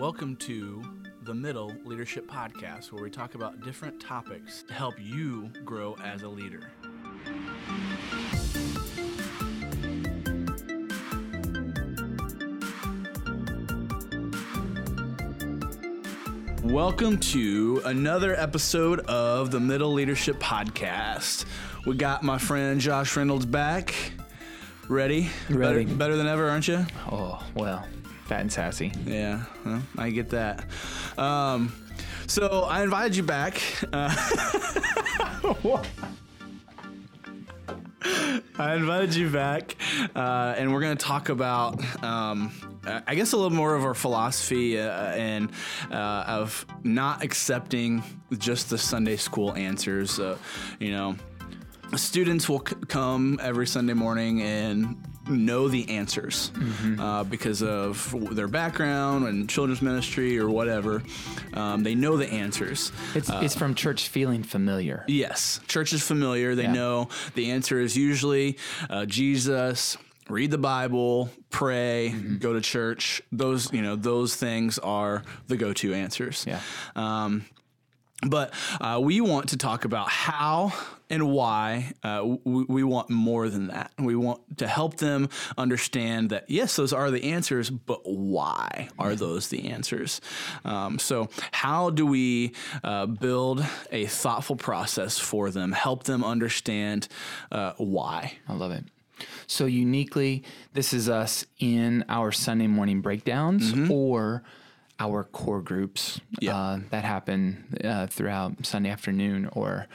Welcome to the Middle Leadership Podcast, where we talk about different topics to help you grow as a leader. Welcome to another episode of the Middle Leadership Podcast. We got my friend Josh Reynolds back. Ready? Ready. Better, better than ever, aren't you? Oh, well, fat and sassy. Yeah, well, I get that. Um, so I invited you back. Uh, I invited you back, uh, and we're going to talk about, um, I guess, a little more of our philosophy uh, and uh, of not accepting just the Sunday school answers. Uh, you know, students will c- come every Sunday morning and know the answers uh, because of their background and children's ministry or whatever. Um, they know the answers. It's it's from church feeling familiar. Yes, church is familiar. They Yeah. know the answer is usually uh, Jesus. Read the Bible, pray, Mm-hmm. go to church. Those, you know, those things are the go-to answers. Yeah. Um, but uh, we want to talk about how and why uh, w- we want more than that. We want to help them understand that, yes, those are the answers, but why are those the answers? Um, so, how do we uh, build a thoughtful process for them, help them understand uh, why? I love it. So uniquely, this is us in our Sunday morning breakdowns or our core groups Yeah. uh, that happen uh, throughout Sunday afternoon or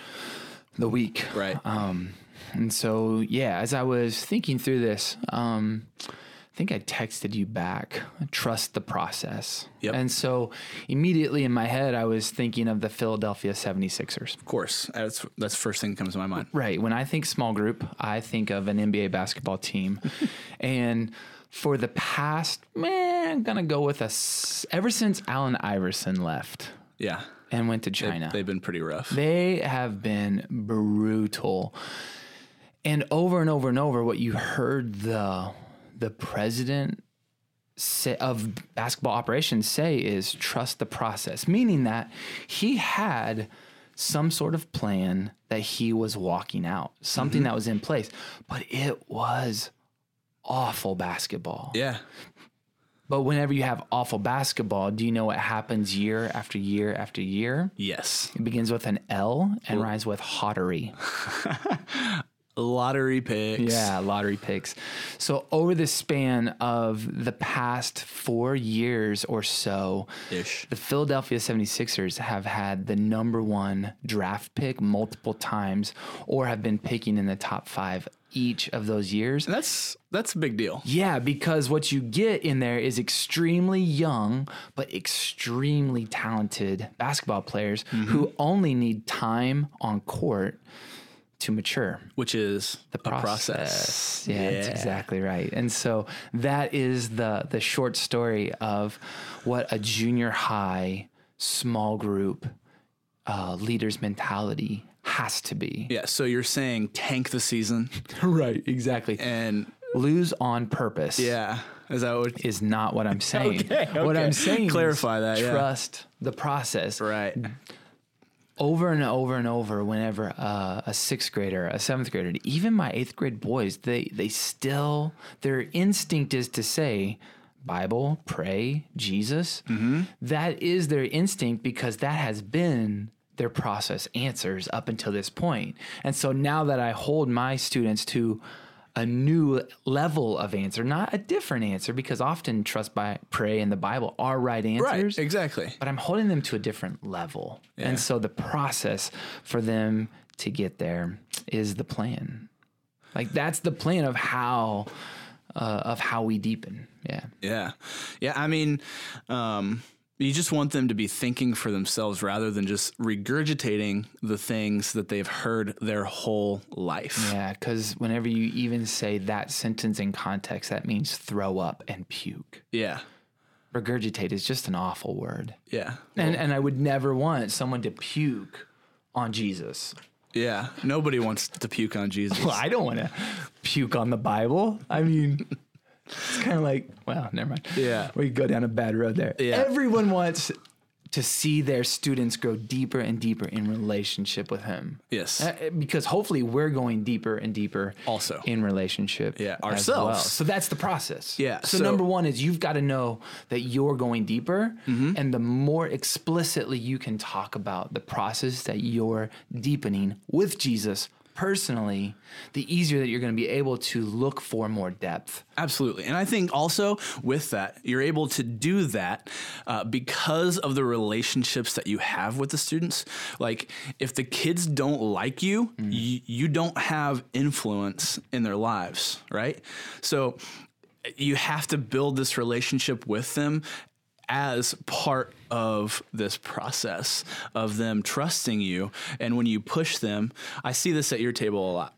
the week. Right. Um, and so, yeah, as I was thinking through this, um, I think I texted you back, trust the process. Yep. And so immediately in my head, I was thinking of the Philadelphia 76ers. Of course, that's that's the first thing that comes to my mind. Right. When I think small group, I think of an NBA basketball team. and for the past, man, I'm going to go with us ever since Allen Iverson left Yeah, and went to China. they've been pretty rough. They have been brutal. And over and over and over, what you heard the the president say, of basketball operations say is trust the process, meaning that he had some sort of plan that he was walking out, something mm-hmm. that was in place, but it was awful basketball. yeah, But whenever you have awful basketball, do you know what happens year after year after year? yes, It begins with an L and rhymes with hottery. lottery picks. Yeah, lottery picks. So over the span of the past four years or so, ish. the Philadelphia 76ers have had the number one draft pick multiple times or have been picking in the top five each of those years. That's that's a big deal. Yeah, because what you get in there is extremely young but extremely talented basketball players who only need time on court to mature. which is The process. process. Yeah, that's exactly right. And so that is the the short story of what a junior high small group uh, leaders mentality has to be. Yeah. So you're saying tank the season Right, exactly. and Lose on purpose. yeah, is that what? is not what I'm saying. Okay, What. I'm saying Clarify is that, yeah. Trust the process. Right. Over and over and over, whenever uh, a sixth grader, a seventh grader, even my eighth grade boys, they they still their instinct is to say Bible, pray, Jesus. Mm-hmm. That is their instinct because that has been their process answers up until this point. And so now that I hold my students to a new level of answer, not a different answer, because often trust by pray and the Bible are right answers. Right. Exactly. But I'm holding them to a different level. And so the process for them to get there is the plan. Like that's the plan of how uh, of how we deepen. Yeah. Yeah. Yeah. I mean, um, you just want them to be thinking for themselves rather than just regurgitating the things that they've heard their whole life. Yeah, because whenever you even say that sentence in context, that means throw up and puke. Yeah. Regurgitate is just an awful word. Yeah. And and I would never want someone to puke on Jesus. Yeah. Nobody wants to puke on Jesus. Well, I don't want to puke on the Bible. I mean, It's kind of like, well, never mind. Yeah. We go down a bad road there. Yeah. Everyone wants to see their students grow deeper and deeper in relationship with him. Yes. Uh, because hopefully we're going deeper and deeper Also. in relationship Yeah, as well. ourselves. So that's the process. Yeah, So, so- number one is you've got to know that you're going deeper. Mm-hmm. And the more explicitly you can talk about the process that you're deepening with Jesus personally, the easier that you're going to be able to look for more depth. Absolutely. And I think also with that, you're able to do that uh, because of the relationships that you have with the students. Like, if the kids don't like you, you, you don't have influence in their lives, right? So, you have to build this relationship with them as part of this process of them trusting you. And when you push them, I see this at your table a lot.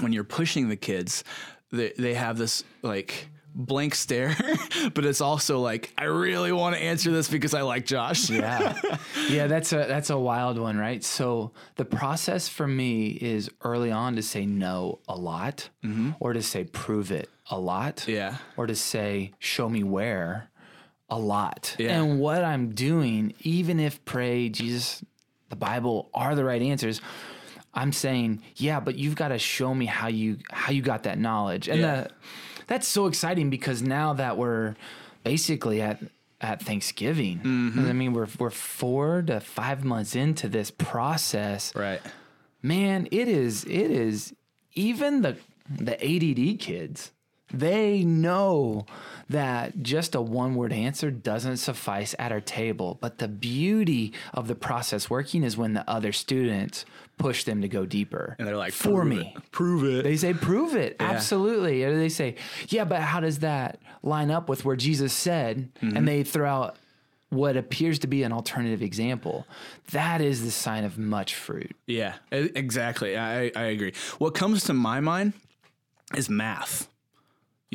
When you're pushing the kids, they, they have this like blank stare, but it's also like, I really want to answer this because I like Josh. Yeah. yeah, that's a that's a wild one, right? So the process for me is early on to say no a lot or to say prove it a lot. Mm-hmm. Yeah. Or to say show me where a lot. Yeah. And what I'm doing, even if pray, Jesus, the Bible are the right answers, I'm saying, yeah, but you've got to show me how you how you got that knowledge. And Yeah. the, that's so exciting because now that we're basically at at Thanksgiving, Mm-hmm. I mean we're we're four to five months into this process. Right. Man, it is it is even the the ADD kids. They know that just a one word answer doesn't suffice at our table. But the beauty of the process working is when the other students push them to go deeper. And they're like, for "Prove me. it. Prove it. They say, prove it. Absolutely. Or they say, yeah, but how does that line up with where Jesus said? Mm-hmm. And they throw out what appears to be an alternative example. That is the sign of much fruit. Yeah, exactly. I, I agree. What comes to my mind is math.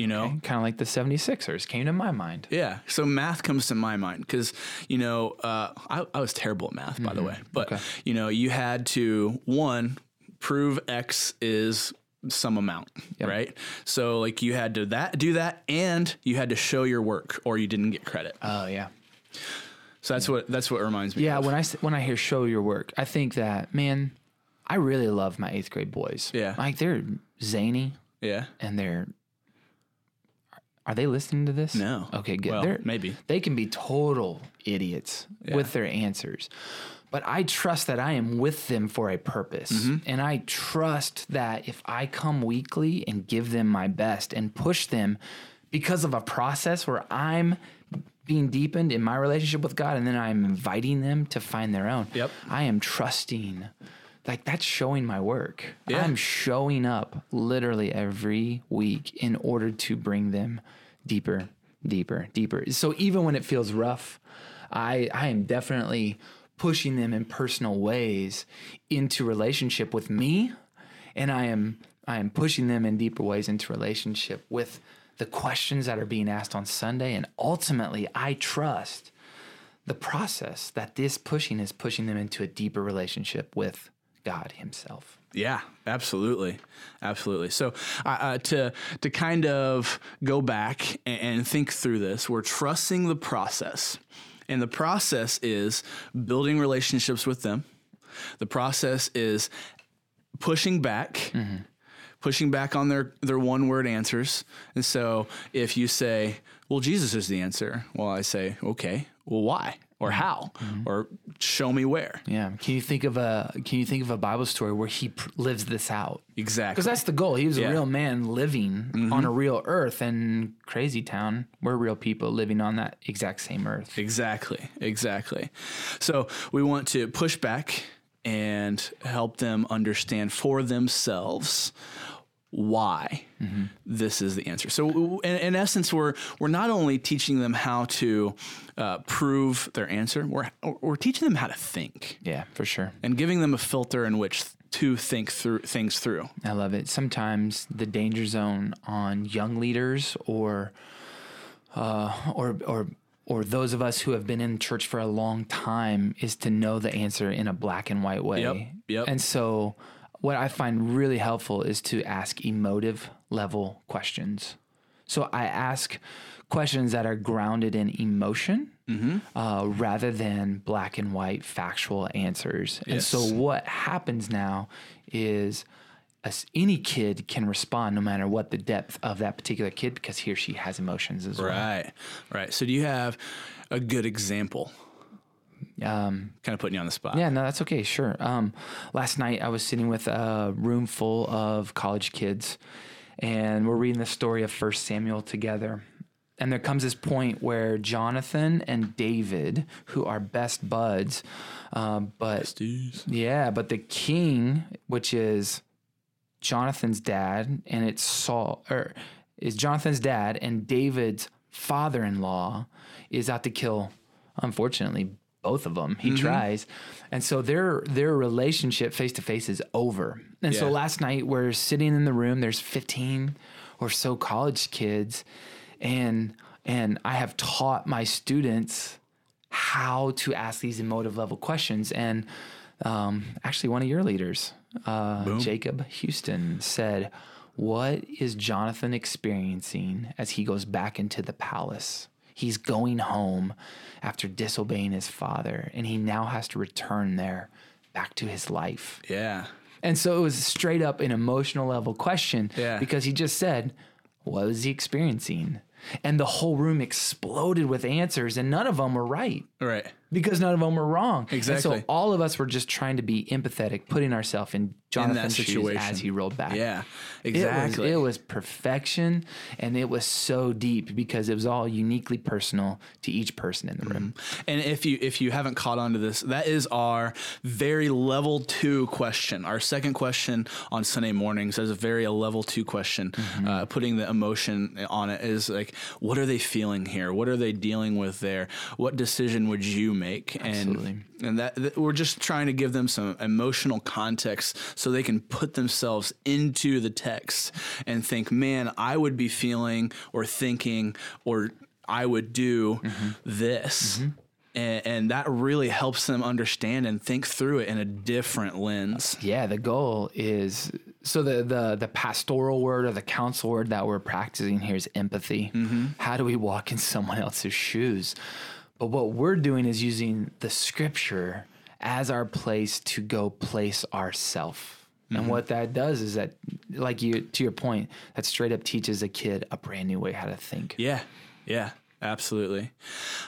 You know, Kind of like the 76ers came to my mind. Yeah. So math comes to my mind because, you know, uh, I, I was terrible at math, by the way. But, you know, you had to, one, prove X is some amount, right? So, like, you had to that do that and you had to show your work or you didn't get credit. Oh, yeah. So that's what that's what reminds me. Yeah, of. when I when I hear show your work, I think that man, I really love my eighth grade boys. Yeah. like they're zany Yeah. and they're. Are they listening to this? No. Okay, good. Well, they're, maybe. they can be total idiots with their answers, but I trust that I am with them for a purpose, Mm-hmm. and I trust that if I come weekly and give them my best and push them because of a process where I'm being deepened in my relationship with God, and then I'm inviting them to find their own. Yep. I am trusting. Like that's showing my work. Yeah. I'm showing up literally every week in order to bring them deeper, deeper, deeper. So even when it feels rough, I I am definitely pushing them in personal ways into relationship with me, and I am I am pushing them in deeper ways into relationship with the questions that are being asked on Sunday, and ultimately, I trust the process that this pushing is pushing them into a deeper relationship with God Himself. Yeah, absolutely, absolutely. So, uh, uh, to to kind of go back and, and think through this, we're trusting the process, and the process is building relationships with them. The process is pushing back, pushing back on their their one word answers. And so, if you say, "Well, Jesus is the answer," well, I say, "Okay, well, why?" Or mm-hmm. how, mm-hmm. or show me where. Yeah. Can you think of a Can you think of a Bible story where He pr- lives this out? Exactly. Because that's the goal. He was Yeah. a real man living mm-hmm. on a real earth, and crazy town. We're real people living on that exact same earth. Exactly, exactly. So we want to push back and help them understand for themselves why this is the answer. So in, in essence, we're we're not only teaching them how to uh, prove their answer, we're we're teaching them how to think Yeah, for sure. and giving them a filter in which to think through things through. I love it. Sometimes the danger zone on young leaders or uh, or or or those of us who have been in church for a long time is to know the answer in a black and white way. Yep, yep. And so what I find really helpful is to ask emotive level questions. So I ask questions that are grounded in emotion uh, rather than black and white factual answers. And so what happens now is as any kid can respond no matter what the depth of that particular kid because he or she has emotions as well. Right. Right. So do you have a good example? Um, Kind of putting you on the spot. Yeah, no, that's okay. Sure. Um, last night I was sitting with a room full of college kids, and we're reading the story of First Samuel together. And there comes this point where Jonathan and David, who are best buds, um, but Besties. yeah, but the king, which is Jonathan's dad, and it's Saul, or is Jonathan's dad, and David's father-in-law is out to kill, unfortunately, both of them. He tries, and so their their relationship face to face is over. And so last night we're sitting in the room. There's 15 or so college kids, and and I have taught my students how to ask these emotive level questions. And um, actually, one of your leaders, uh, Jacob Houston, said, What is Jonathan experiencing as he goes back into the palace? He's going home after disobeying his father, and he now has to return there back to his life. Yeah. And so it was straight up an emotional level question Yeah. because he just said, What was he experiencing? And the whole room exploded with answers, and none of them were right Right. Because none of them were wrong. And Exactly. so all of us were just trying to be empathetic, putting ourselves in Jonathan's shoes situation. as he rolled back. Yeah. It Exactly. was, it was perfection and it was so deep because it was all uniquely personal to each person in the room. And if you if you haven't caught on to this, that is our very level two question. Our second question on Sunday mornings is a very a level two question. Mm-hmm. Uh, putting the emotion on it is like, what are they feeling here? What are they dealing with there? What decision would you make? Absolutely. And and that, that we're just trying to give them some emotional context so they can put themselves into the text and think, man, I would be feeling or thinking or I would do mm-hmm. this. Mm-hmm. And, and that really helps them understand and think through it in a different lens. Yeah, the goal is so the the the pastoral word or the counsel word that we're practicing here is empathy. Mm-hmm. How do we walk in someone else's shoes? But what we're doing is using the scripture as our place to go place ourself. And what that does is that, like you to your point, that straight up teaches a kid a brand new way how to think. Yeah, yeah, absolutely.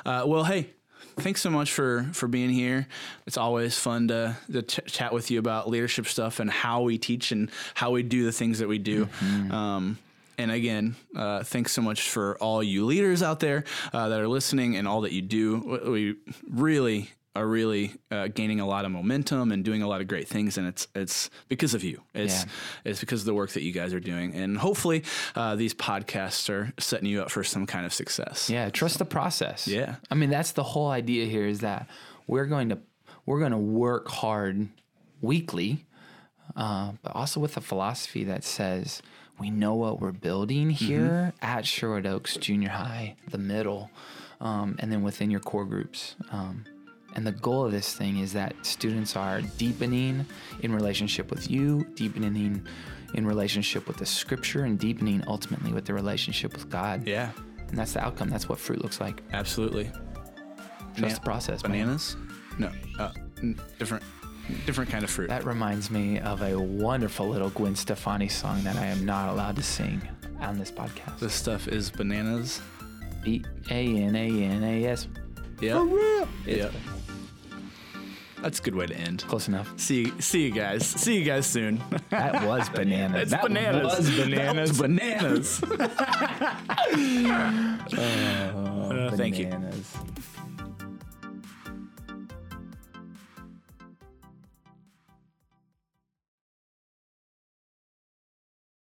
Uh, well, hey, thanks so much for for being here. It's always fun to, to ch- chat with you about leadership stuff and how we teach and how we do the things that we do. Um, and again, uh, thanks so much for all you leaders out there uh, that are listening and all that you do. We really are really uh, gaining a lot of momentum and doing a lot of great things, and it's it's because of you. It's Yeah. it's because of the work that you guys are doing, and hopefully uh, these podcasts are setting you up for some kind of success. Yeah, trust the process. Yeah. I mean, that's the whole idea here is that we're going to we're going to work hard weekly, uh, but also with a philosophy that says we know what we're building here at Sherwood Oaks Junior High, the middle, um, and then within your core groups. Um, and the goal of this thing is that students are deepening in relationship with you, deepening in relationship with the scripture, and deepening ultimately with the relationship with God. Yeah, And that's the outcome. That's what fruit looks like. absolutely. Trust the process. man. Bananas? No, uh, different, different kind of fruit. That reminds me of a wonderful little Gwen Stefani song that I am not allowed to sing on this podcast. this stuff is bananas. B A N A N A S. Yeah, yeah. That's a good way to end. Close enough. See, see you guys. See you guys soon. That was bananas. It's that bananas. was bananas. That was bananas. Oh, Uh, thank you. bananas.